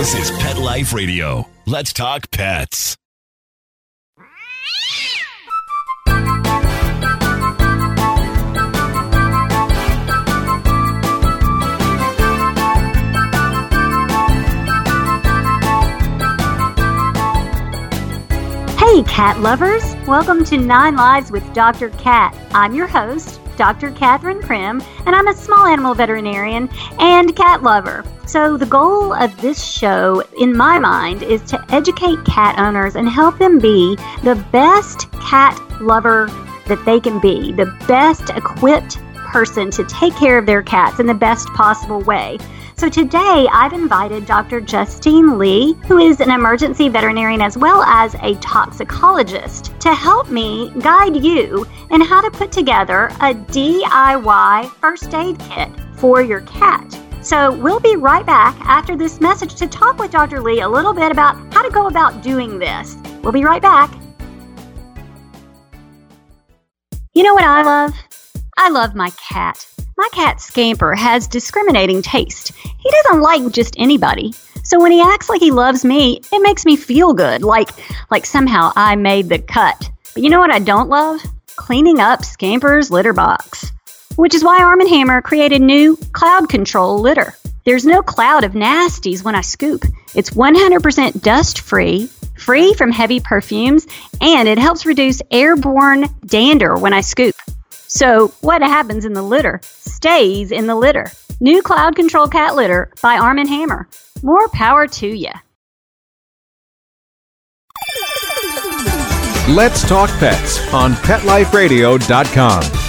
This is Pet Life Radio. Let's talk pets. Hey, cat lovers! Welcome to Nine Lives with Dr. Cat. I'm your host, Dr. Catherine Prim, and I'm a small animal veterinarian and cat lover. So, the goal of this show, in my mind, is to educate cat owners and help them be the best cat lover that they can be, the best equipped person to take care of their cats in the best possible way. So today I've invited Dr. Justine Lee, who is an emergency veterinarian as well as a toxicologist, to help me guide you in how to put together a DIY first aid kit for your cat. So we'll be right back after this message to talk with Dr. Lee a little bit about how to go about doing this. We'll be right back. You know what I love? I love my cat. My cat Scamper has discriminating taste. He doesn't like just anybody. So when he acts like he loves me, it makes me feel good, like like somehow I made the cut. But you know what I don't love? Cleaning up Scamper's litter box. Which is why Arm & Hammer created new Cloud Control litter. There's no cloud of nasties when I scoop. It's 100% dust free, free from heavy perfumes, and it helps reduce airborne dander when I scoop. So, what happens in the litter stays in the litter. New Cloud Control Cat Litter by Arm & Hammer. More power to you. Let's Talk Pets on PetLifeRadio.com.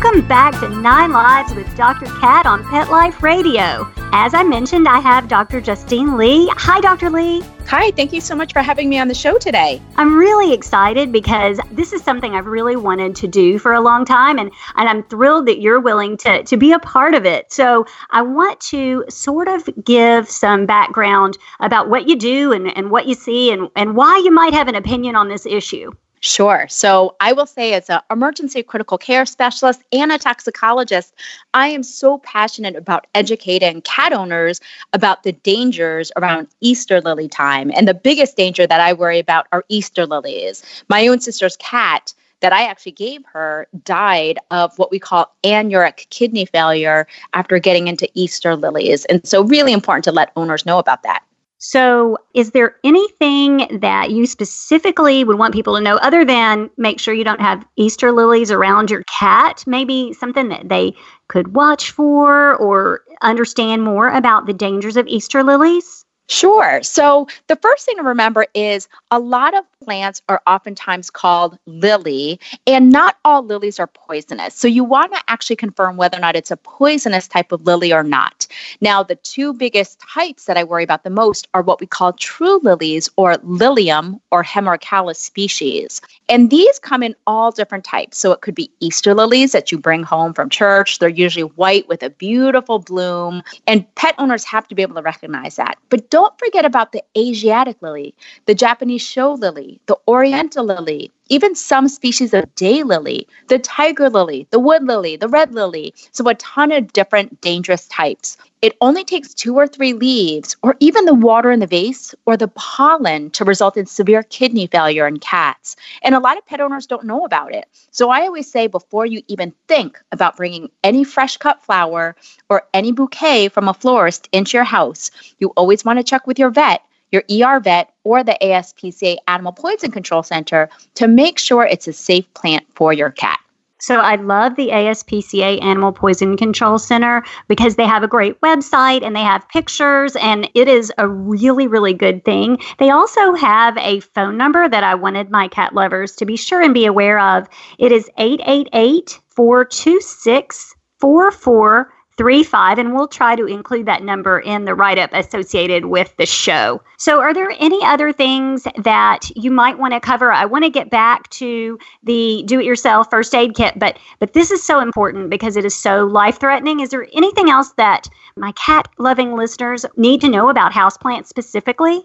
Welcome back to Nine Lives with Dr. Cat on Pet Life Radio. As I mentioned, I have Dr. Justine Lee. Hi, Dr. Lee. Hi, thank you so much for having me on the show today. I'm really excited because this is something I've really wanted to do for a long time, and, and I'm thrilled that you're willing to, to be a part of it. So, I want to sort of give some background about what you do and, and what you see and, and why you might have an opinion on this issue. Sure. So I will say, as an emergency critical care specialist and a toxicologist, I am so passionate about educating cat owners about the dangers around Easter lily time. And the biggest danger that I worry about are Easter lilies. My own sister's cat that I actually gave her died of what we call anuric kidney failure after getting into Easter lilies. And so, really important to let owners know about that. So, is there anything that you specifically would want people to know other than make sure you don't have Easter lilies around your cat? Maybe something that they could watch for or understand more about the dangers of Easter lilies? Sure. So the first thing to remember is a lot of plants are oftentimes called lily, and not all lilies are poisonous. So you want to actually confirm whether or not it's a poisonous type of lily or not. Now, the two biggest types that I worry about the most are what we call true lilies or lilium or hemerocallis species. And these come in all different types. So it could be Easter lilies that you bring home from church. They're usually white with a beautiful bloom, and pet owners have to be able to recognize that. But don't forget about the Asiatic lily, the Japanese show lily, the Oriental lily, even some species of daylily, the tiger lily, the wood lily, the red lily. So, a ton of different dangerous types. It only takes two or three leaves, or even the water in the vase or the pollen to result in severe kidney failure in cats. And a lot of pet owners don't know about it. So, I always say before you even think about bringing any fresh cut flower or any bouquet from a florist into your house, you always want to check with your vet your ER vet, or the ASPCA Animal Poison Control Center to make sure it's a safe plant for your cat. So I love the ASPCA Animal Poison Control Center because they have a great website and they have pictures and it is a really really good thing. They also have a phone number that I wanted my cat lovers to be sure and be aware of. It is 888 426 44 three five, and we'll try to include that number in the write up associated with the show. So, are there any other things that you might want to cover? I want to get back to the do it yourself first aid kit, but but this is so important because it is so life threatening. Is there anything else that my cat loving listeners need to know about houseplants specifically?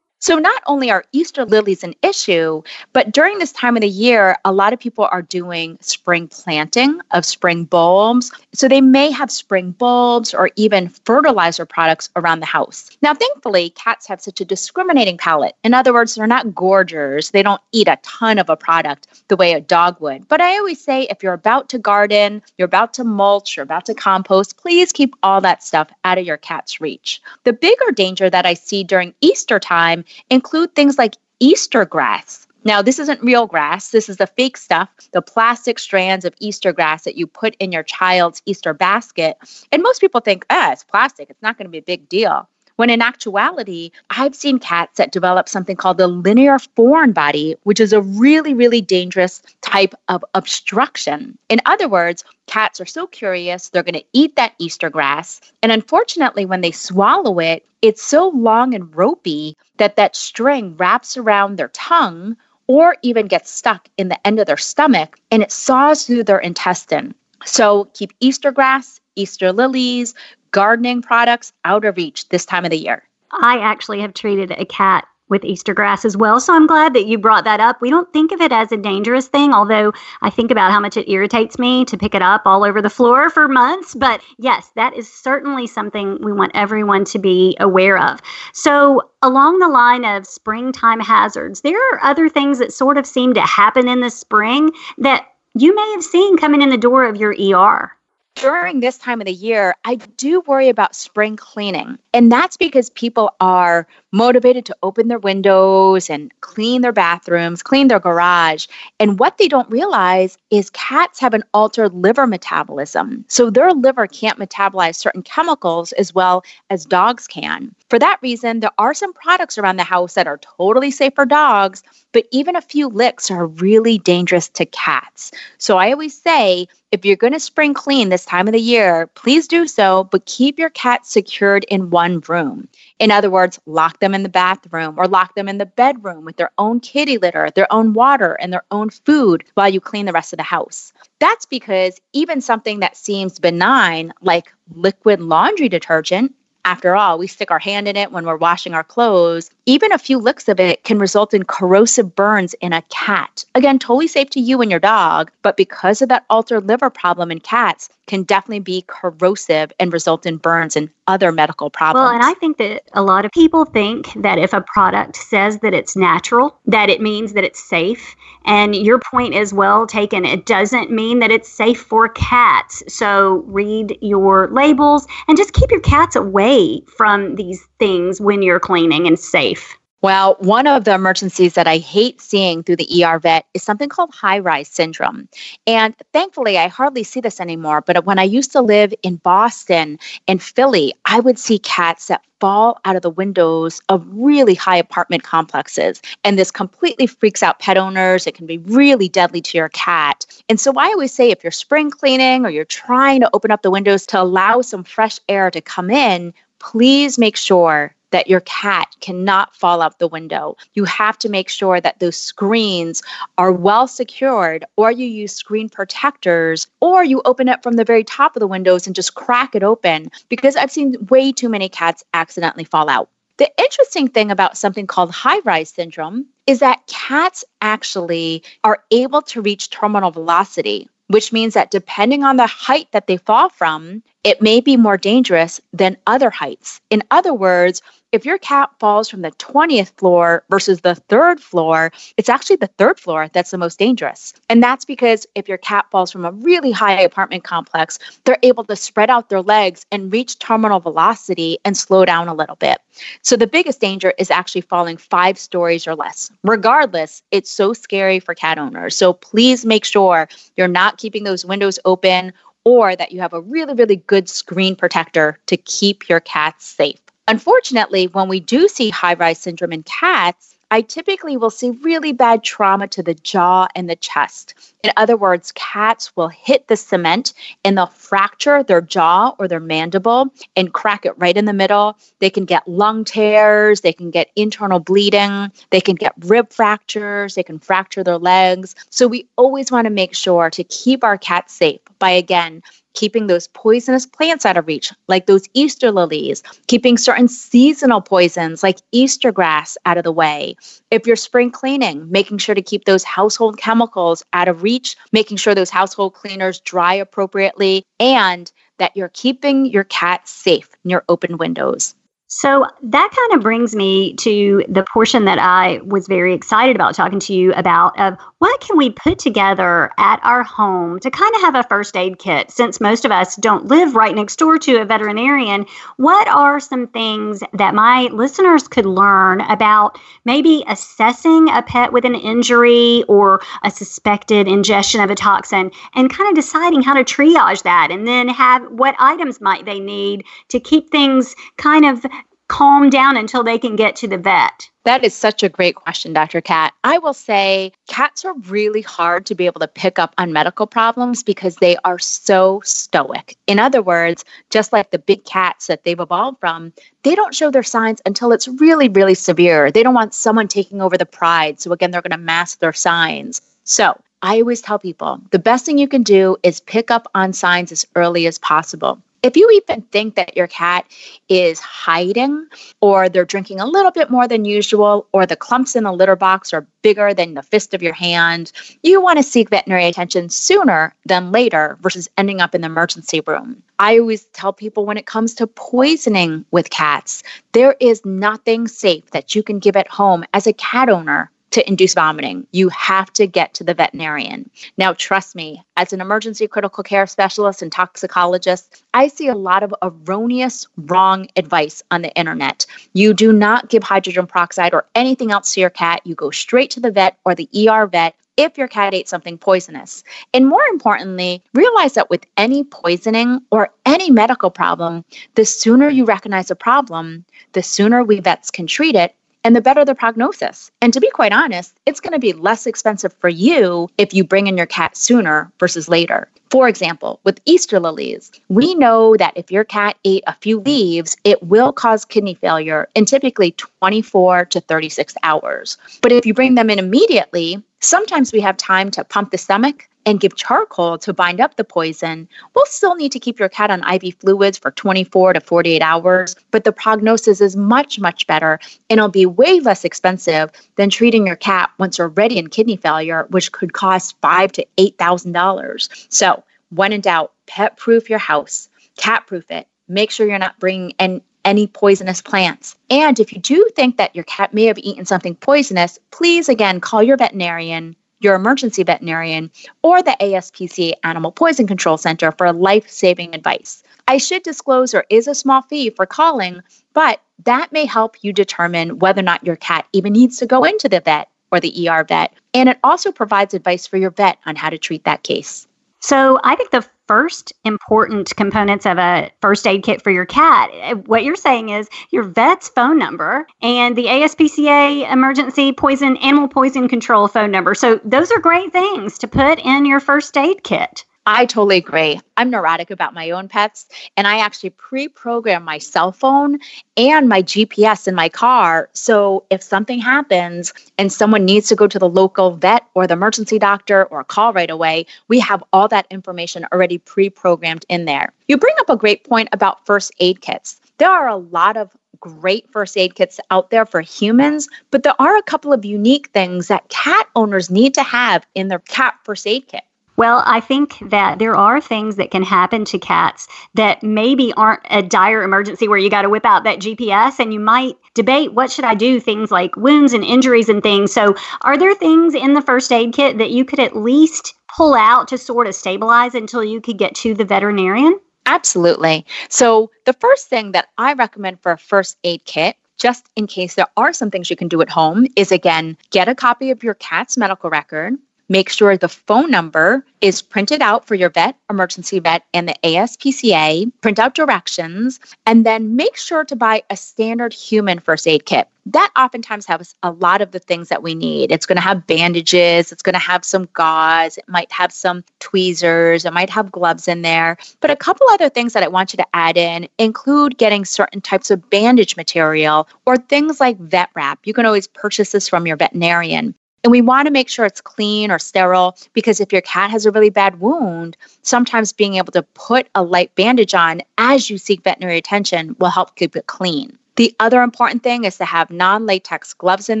So, not only are Easter lilies an issue, but during this time of the year, a lot of people are doing spring planting of spring bulbs. So, they may have spring bulbs or even fertilizer products around the house. Now, thankfully, cats have such a discriminating palate. In other words, they're not gorgers, they don't eat a ton of a product the way a dog would. But I always say if you're about to garden, you're about to mulch, you're about to compost, please keep all that stuff out of your cat's reach. The bigger danger that I see during Easter time include things like Easter grass. Now, this isn't real grass. This is the fake stuff, the plastic strands of Easter grass that you put in your child's Easter basket. And most people think, ah, it's plastic. It's not going to be a big deal. When in actuality, I've seen cats that develop something called the linear foreign body, which is a really, really dangerous type of obstruction. In other words, cats are so curious, they're going to eat that Easter grass. And unfortunately, when they swallow it, it's so long and ropey that that string wraps around their tongue or even gets stuck in the end of their stomach and it saws through their intestine. So keep Easter grass, Easter lilies, gardening products out of reach this time of the year. I actually have treated a cat with Easter grass as well. So I'm glad that you brought that up. We don't think of it as a dangerous thing, although I think about how much it irritates me to pick it up all over the floor for months. But yes, that is certainly something we want everyone to be aware of. So, along the line of springtime hazards, there are other things that sort of seem to happen in the spring that you may have seen coming in the door of your ER during this time of the year, I do worry about spring cleaning. And that's because people are motivated to open their windows and clean their bathrooms, clean their garage. And what they don't realize is cats have an altered liver metabolism. So their liver can't metabolize certain chemicals as well as dogs can. For that reason, there are some products around the house that are totally safe for dogs, but even a few licks are really dangerous to cats. So I always say, if you're going to spring clean this time of the year, please do so, but keep your cat secured in one room. In other words, lock them in the bathroom or lock them in the bedroom with their own kitty litter, their own water, and their own food while you clean the rest of the house. That's because even something that seems benign, like liquid laundry detergent, after all, we stick our hand in it when we're washing our clothes. Even a few licks of it can result in corrosive burns in a cat. Again, totally safe to you and your dog, but because of that altered liver problem in cats, can definitely be corrosive and result in burns and other medical problems. Well, and I think that a lot of people think that if a product says that it's natural, that it means that it's safe. And your point is well taken. It doesn't mean that it's safe for cats. So read your labels and just keep your cats away from these things when you're cleaning and safe. Well, one of the emergencies that I hate seeing through the ER vet is something called high rise syndrome. And thankfully, I hardly see this anymore. But when I used to live in Boston and Philly, I would see cats that fall out of the windows of really high apartment complexes. And this completely freaks out pet owners. It can be really deadly to your cat. And so I always say if you're spring cleaning or you're trying to open up the windows to allow some fresh air to come in, please make sure that your cat cannot fall out the window. You have to make sure that those screens are well secured, or you use screen protectors, or you open it from the very top of the windows and just crack it open because I've seen way too many cats accidentally fall out. The interesting thing about something called high rise syndrome is that cats actually are able to reach terminal velocity, which means that depending on the height that they fall from, it may be more dangerous than other heights. In other words, if your cat falls from the 20th floor versus the third floor, it's actually the third floor that's the most dangerous. And that's because if your cat falls from a really high apartment complex, they're able to spread out their legs and reach terminal velocity and slow down a little bit. So the biggest danger is actually falling five stories or less. Regardless, it's so scary for cat owners. So please make sure you're not keeping those windows open or that you have a really, really good screen protector to keep your cats safe. Unfortunately, when we do see high rise syndrome in cats, I typically will see really bad trauma to the jaw and the chest. In other words, cats will hit the cement and they'll fracture their jaw or their mandible and crack it right in the middle. They can get lung tears, they can get internal bleeding, they can get rib fractures, they can fracture their legs. So we always want to make sure to keep our cats safe by again keeping those poisonous plants out of reach, like those Easter lilies, keeping certain seasonal poisons like Easter grass out of the way. If you're spring cleaning, making sure to keep those household chemicals out of reach, making sure those household cleaners dry appropriately, and that you're keeping your cat safe near open windows. So that kind of brings me to the portion that I was very excited about talking to you about of what can we put together at our home to kind of have a first aid kit. Since most of us don't live right next door to a veterinarian what are some things that my listeners could learn about maybe assessing a pet with an injury or a suspected ingestion of a toxin and kind of deciding how to triage that and then have what items might they need to keep things kind of calm down until they can get to the vet? That is such a great question, Dr. Cat. I will say cats are really hard to be able to pick up on medical problems because they are so stoic. In other words, just like the big cats that they've evolved from, they don't show their signs until it's really, really severe. They don't want someone taking over the pride. So, again, they're going to mask their signs. So, I always tell people the best thing you can do is pick up on signs as early as possible if you even think that your cat is hiding or they're drinking a little bit more than usual or the clumps in the litter box are bigger than the fist of your hand, you want to seek veterinary attention sooner than later versus ending up in the emergency room. I always tell people when it comes to poisoning with cats, there is nothing safe that you can give at home as a cat owner to induce vomiting. You have to get to the veterinarian. Now, trust me, as an emergency critical care specialist and toxicologist, I see a lot of erroneous, wrong advice on the internet. You do not give hydrogen peroxide or anything else to your cat. You go straight to the vet or the ER vet if your cat ate something poisonous. And more importantly, realize that with any poisoning or any medical problem, the sooner you recognize a problem, the sooner we vets can treat it and the better the prognosis. And to be quite honest, it's going to be less expensive for you if you bring in your cat sooner versus later. For example, with Easter lilies, we know that if your cat ate a few leaves, it will cause kidney failure in typically 24 to 36 hours. But if you bring them in immediately, sometimes we have time to pump the stomach and give charcoal to bind up the poison, we'll still need to keep your cat on IV fluids for 24 to 48 hours, but the prognosis is much, much better and it'll be way less expensive than treating your cat once already in kidney failure, which could cost five to eight thousand dollars. So when in doubt, pet proof your house, cat proof it. Make sure you're not bringing in any poisonous plants. And if you do think that your cat may have eaten something poisonous, please again call your veterinarian your emergency veterinarian, or the ASPCA Animal Poison Control Center for life saving advice. I should disclose there is a small fee for calling, but that may help you determine whether or not your cat even needs to go into the vet or the ER vet. And it also provides advice for your vet on how to treat that case. So I think the first important components of a first aid kit for your cat, what you're saying is your vet's phone number and the ASPCA emergency poison animal poison control phone number. So those are great things to put in your first aid kit. I totally agree. I'm neurotic about my own pets, and I actually pre program my cell phone and my GPS in my car. So if something happens and someone needs to go to the local vet or the emergency doctor or call right away, we have all that information already pre programmed in there. You bring up a great point about first aid kits. There are a lot of great first aid kits out there for humans, but there are a couple of unique things that cat owners need to have in their cat first aid kit. Well, I think that there are things that can happen to cats that maybe aren't a dire emergency where you got to whip out that GPS and you might debate what should I do things like wounds and injuries and things. So, are there things in the first aid kit that you could at least pull out to sort of stabilize until you could get to the veterinarian? Absolutely. So, the first thing that I recommend for a first aid kit just in case there are some things you can do at home is again get a copy of your cat's medical record Make sure the phone number is printed out for your vet, emergency vet, and the ASPCA. Print out directions, and then make sure to buy a standard human first aid kit. That oftentimes has a lot of the things that we need. It's going to have bandages, it's going to have some gauze, it might have some tweezers, it might have gloves in there. But a couple other things that I want you to add in include getting certain types of bandage material or things like vet wrap. You can always purchase this from your veterinarian And we want to make sure it's clean or sterile because if your cat has a really bad wound, sometimes being able to put a light bandage on as you seek veterinary attention will help keep it clean. The other important thing is to have non latex gloves in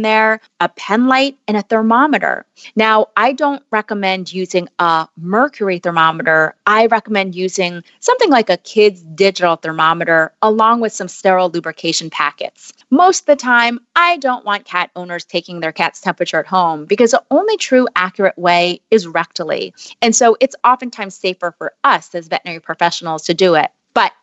there, a pen light, and a thermometer. Now, I don't recommend using a mercury thermometer. I recommend using something like a kid's digital thermometer along with some sterile lubrication packets. Most of the time, I don't want cat owners taking their cat's temperature at home because the only true accurate way is rectally. And so it's oftentimes safer for us as veterinary professionals to do it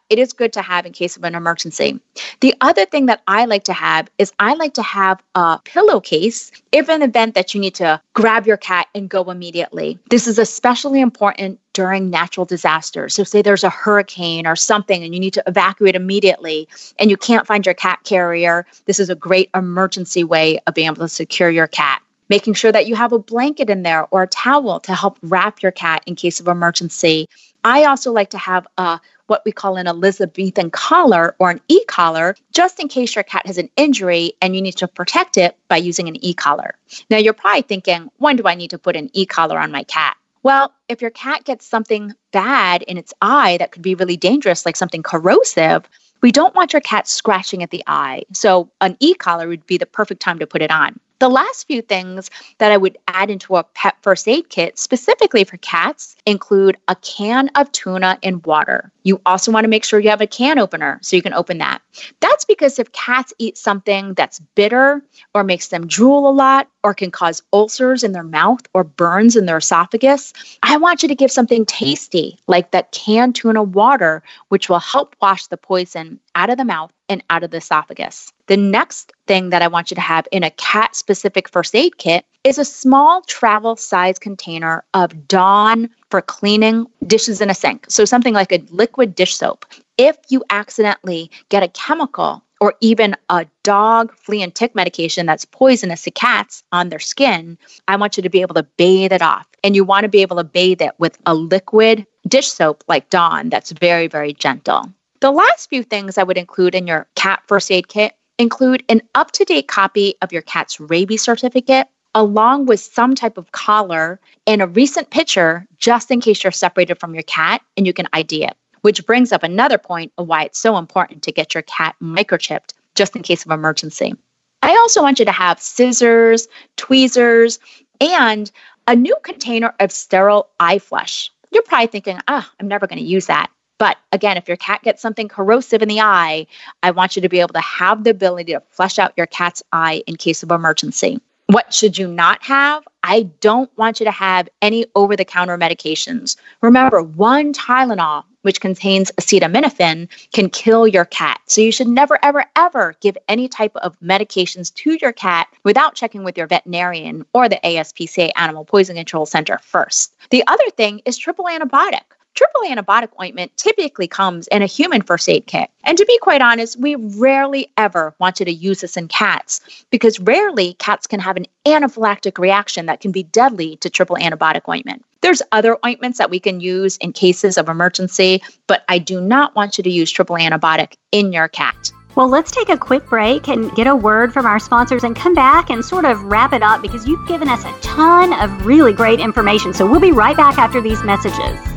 it is good to have in case of an emergency. The other thing that I like to have is I like to have a pillowcase if an event that you need to grab your cat and go immediately. This is especially important during natural disasters. So say there's a hurricane or something and you need to evacuate immediately and you can't find your cat carrier, this is a great emergency way of being able to secure your cat making sure that you have a blanket in there or a towel to help wrap your cat in case of emergency. I also like to have a what we call an Elizabethan collar or an e collar, just in case your cat has an injury and you need to protect it by using an e collar. Now, you're probably thinking, when do I need to put an e collar on my cat? Well, if your cat gets something bad in its eye that could be really dangerous, like something corrosive, we don't want your cat scratching at the eye. So, an e collar would be the perfect time to put it on. The last few things that I would add into a pet first aid kit specifically for cats include a can of tuna in water. You also want to make sure you have a can opener so you can open that. That's because if cats eat something that's bitter or makes them drool a lot or can cause ulcers in their mouth or burns in their esophagus, I want you to give something tasty like that canned tuna water, which will help wash the poison out of the mouth and out of the esophagus. The next thing that I want you to have in a cat specific first aid kit is a small travel size container of Dawn for cleaning dishes in a sink. So something like a liquid dish soap. If you accidentally get a chemical or even a dog flea and tick medication that's poisonous to cats on their skin, I want you to be able to bathe it off. And you want to be able to bathe it with a liquid dish soap like Dawn that's very, very gentle. The last few things I would include in your cat first aid kit include an up to date copy of your cat's rabies certificate, along with some type of collar and a recent picture just in case you're separated from your cat and you can ID it. Which brings up another point of why it's so important to get your cat microchipped just in case of emergency. I also want you to have scissors, tweezers, and a new container of sterile eye flush. You're probably thinking, ah, oh, I'm never going to use that. But again, if your cat gets something corrosive in the eye, I want you to be able to have the ability to flush out your cat's eye in case of emergency. What should you not have? I don't want you to have any over the counter medications. Remember, one Tylenol, which contains acetaminophen, can kill your cat. So you should never, ever, ever give any type of medications to your cat without checking with your veterinarian or the ASPCA Animal Poison Control Center first. The other thing is triple antibiotic triple antibiotic ointment typically comes in a human first aid kit. And to be quite honest, we rarely ever want you to use this in cats because rarely cats can have an anaphylactic reaction that can be deadly to triple antibiotic ointment. There's other ointments that we can use in cases of emergency, but I do not want you to use triple antibiotic in your cat. Well, let's take a quick break and get a word from our sponsors and come back and sort of wrap it up because you've given us a ton of really great information. So we'll be right back after these messages.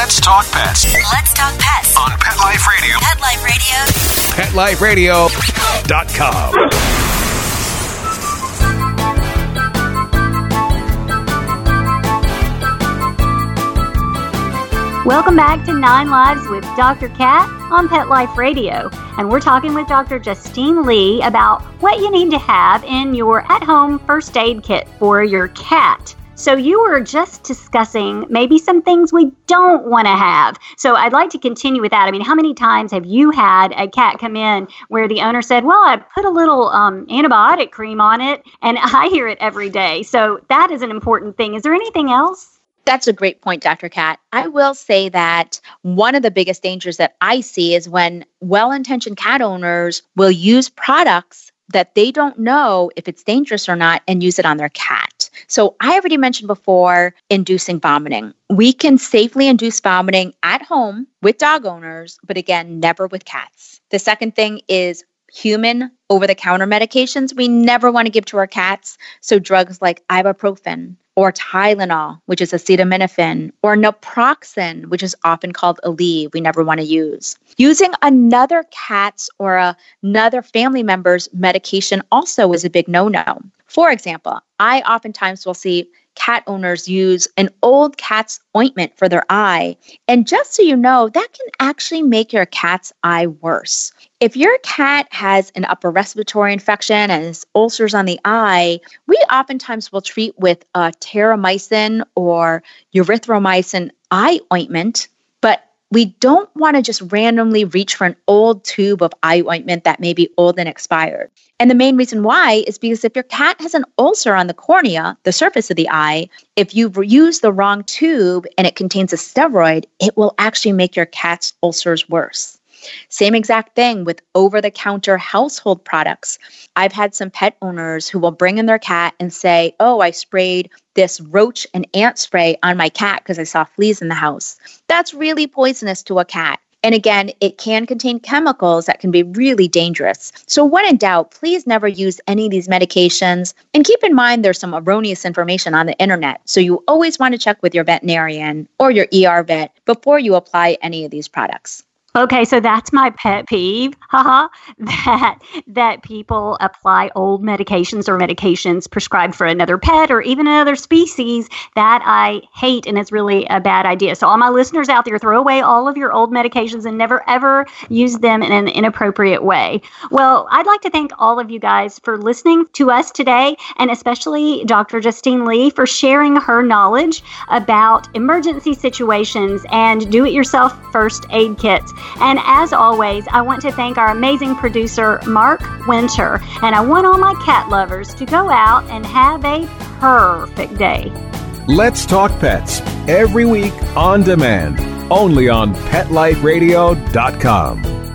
Let's talk pets Let's talk pets on Pet Life Radio. Pet Life Radio. PetLifeRadio.com. Welcome back to Nine Lives with Dr. Cat on Pet Life Radio. And we're talking with Dr. Justine Lee about what you need to have in your at home first aid kit for your cat. So, you were just discussing maybe some things we don't want to have. So, I'd like to continue with that. I mean, how many times have you had a cat come in where the owner said, Well, I put a little um, antibiotic cream on it, and I hear it every day. So, that is an important thing. Is there anything else? That's a great point, Dr. Cat. I will say that one of the biggest dangers that I see is when well intentioned cat owners will use products that they don't know if it's dangerous or not and use it on their cat. So, I already mentioned before inducing vomiting. We can safely induce vomiting at home with dog owners, but again, never with cats. The second thing is human over the counter medications we never want to give to our cats. So, drugs like ibuprofen, or Tylenol, which is acetaminophen, or naproxen, which is often called Aleve, we never want to use. Using another cat's or a, another family member's medication also is a big no no. For example, I oftentimes will see cat owners use an old cat's ointment for their eye. And just so you know, that can actually make your cat's eye worse. If your cat has an upper respiratory infection and has ulcers on the eye, we oftentimes will treat with a terramycin or erythromycin eye ointment we don't want to just randomly reach for an old tube of eye ointment that may be old and expired. And the main reason why is because if your cat has an ulcer on the cornea, the surface of the eye, if you use the wrong tube and it contains a steroid, it will actually make your cat's ulcers worse. Same exact thing with over the counter household products. I've had some pet owners who will bring in their cat and say, Oh, I sprayed this roach and ant spray on my cat because I saw fleas in the house. That's really poisonous to a cat. And again, it can contain chemicals that can be really dangerous. So, when in doubt, please never use any of these medications. And keep in mind there's some erroneous information on the internet. So, you always want to check with your veterinarian or your ER vet before you apply any of these products. Okay, so that's my pet peeve, haha, that that people apply old medications or medications prescribed for another pet or even another species that I hate and it's really a bad idea. So all my listeners out there, throw away all of your old medications and never ever use them in an inappropriate way. Well, I'd like to thank all of you guys for listening to us today and especially Dr. Justine Lee for sharing her knowledge about emergency situations and do-it-yourself first aid kits. And as always, I want to thank our amazing producer, Mark Winter. And I want all my cat lovers to go out and have a perfect day. Let's Talk Pets every week on demand, only on PetLifeRadio.com.